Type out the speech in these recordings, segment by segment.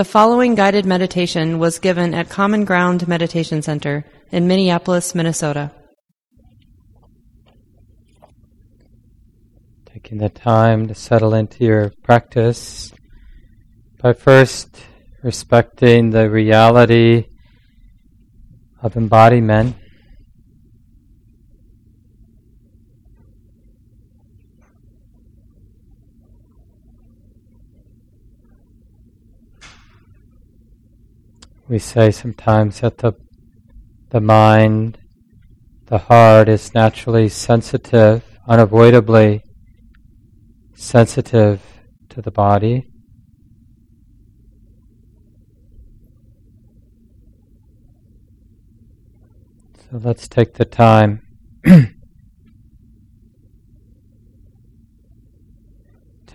The following guided meditation was given at Common Ground Meditation Center in Minneapolis, Minnesota. Taking the time to settle into your practice by first respecting the reality of embodiment. We say sometimes that the, the mind, the heart is naturally sensitive, unavoidably sensitive to the body. So let's take the time to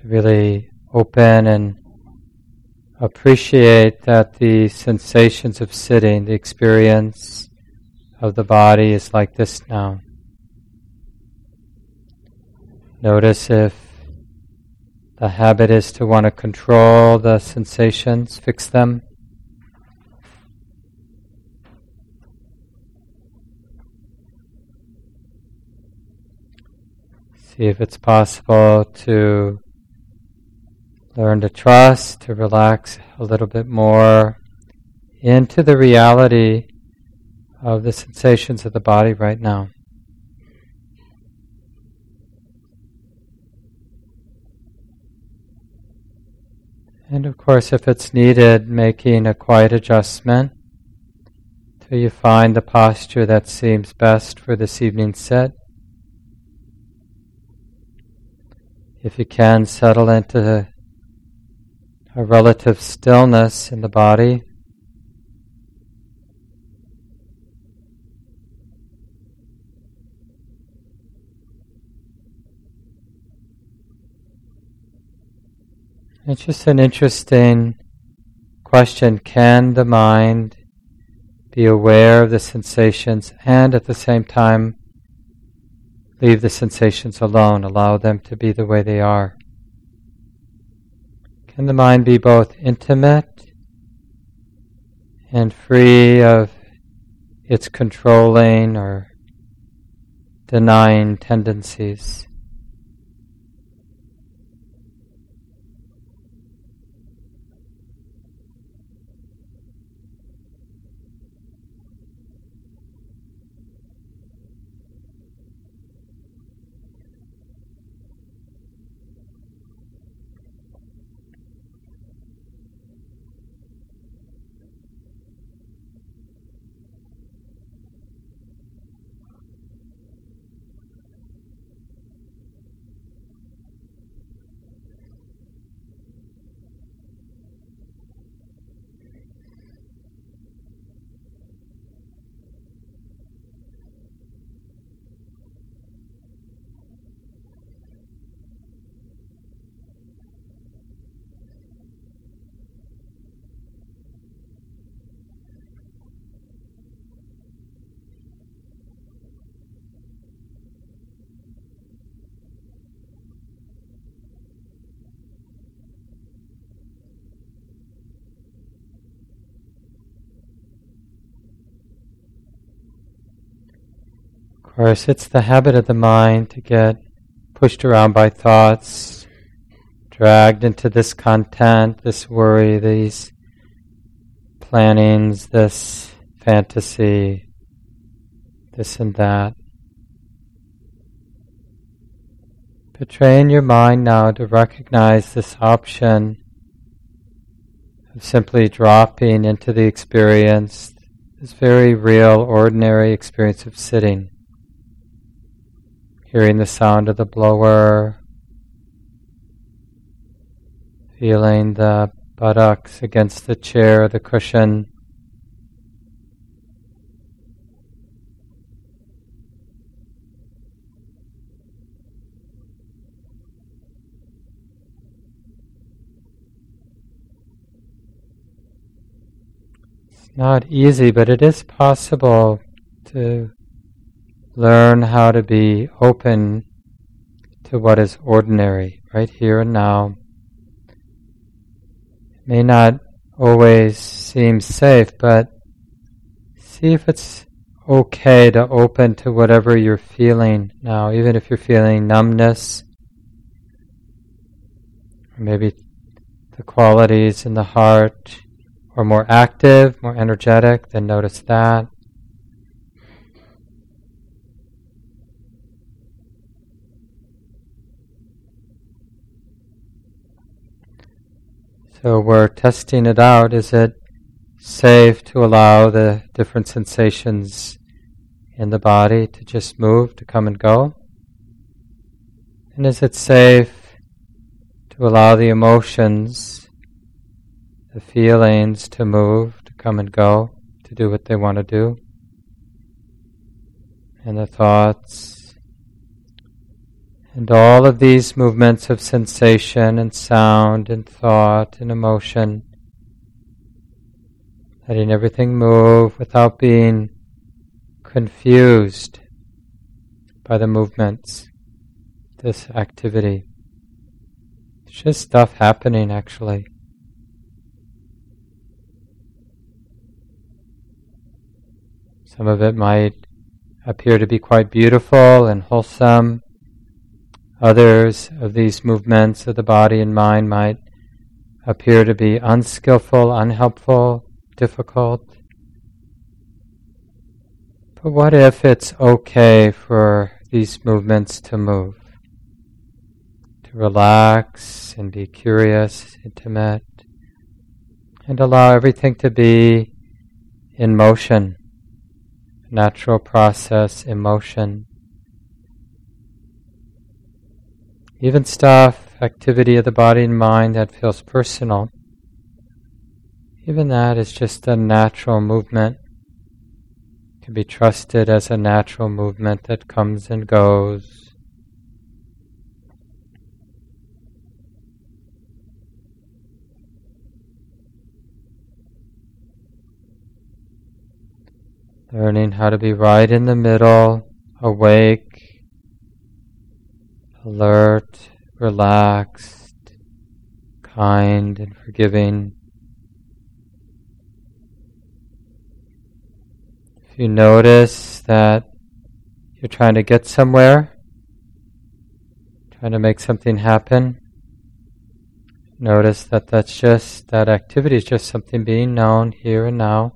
really open and appreciate that the sensations of sitting, the experience of the body is like this now. Notice if the habit is to want to control the sensations, fix them. See if it's possible to learn to trust, to relax a little bit more into the reality of the sensations of the body right now. And of course, if it's needed, making a quiet adjustment till you find the posture that seems best for this evening's set. If you can, settle into a relative stillness in the body. It's just an interesting question. Can the mind be aware of the sensations and at the same time leave the sensations alone, allow them to be the way they are? Can the mind be both intimate and free of its controlling or denying tendencies? Course, it's the habit of the mind to get pushed around by thoughts, dragged into this content, this worry, these plannings, this fantasy, this and that. But train your mind now to recognize this option of simply dropping into the experience, this very real, ordinary experience of sitting hearing the sound of the blower, feeling the buttocks against the chair, the cushion. Not easy, but it is possible to learn how to be open to what is ordinary right here and now. It may not always seem safe, but see if it's okay to open to whatever you're feeling now, even if you're feeling numbness, or maybe the qualities in the heart are more active, more energetic, then notice that. So we're testing it out. Is it safe to allow the different sensations in the body to just move, to come and go? And is it safe to allow the emotions, the feelings to move, to come and go, to do what they want to do? And the thoughts and all of these movements of sensation and sound and thought and emotion, letting everything move without being confused by the movements, this activity. It's just stuff happening actually. Some of it might appear to be quite beautiful and wholesome. Others of these movements of the body and mind might appear to be unskillful, unhelpful, difficult. But what if it's okay for these movements to move? To relax and be curious, intimate, and allow everything to be in motion, natural process in motion. Even stuff, activity of the body and mind that feels personal, even that is just a natural movement. Can be trusted as a natural movement that comes and goes. Learning how to be right in the middle, awake, alert, relaxed, kind, and forgiving. If you notice that you're trying to get somewhere, trying to make something happen, notice that that's just, that activity is just something being known here and now.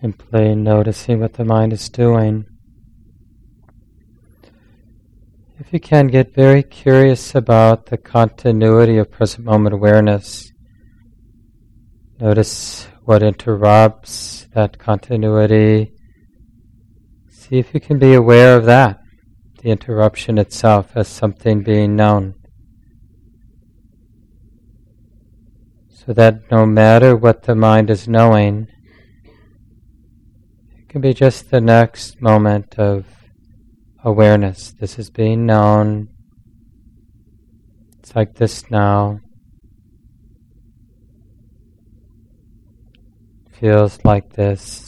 Simply noticing what the mind is doing. If you can get very curious about the continuity of present moment awareness, notice what interrupts that continuity. See if you can be aware of that, the interruption itself as something being known. So that no matter what the mind is knowing, can be just the next moment of awareness. This is being known. It's like this now. Feels like this.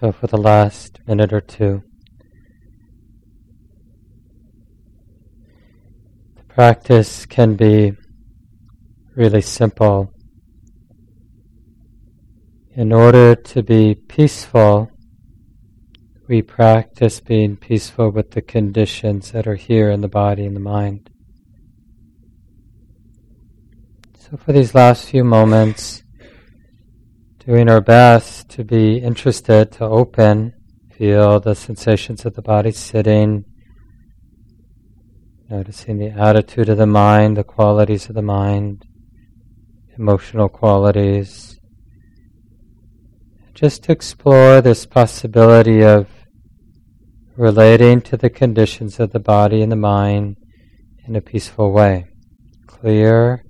So for the last minute or two, the practice can be really simple. In order to be peaceful, we practice being peaceful with the conditions that are here in the body and the mind. So, for these last few moments, doing our best to be interested, to open, feel the sensations of the body sitting, noticing the attitude of the mind, the qualities of the mind, emotional qualities. Just to explore this possibility of relating to the conditions of the body and the mind in a peaceful way, clear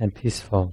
and peaceful.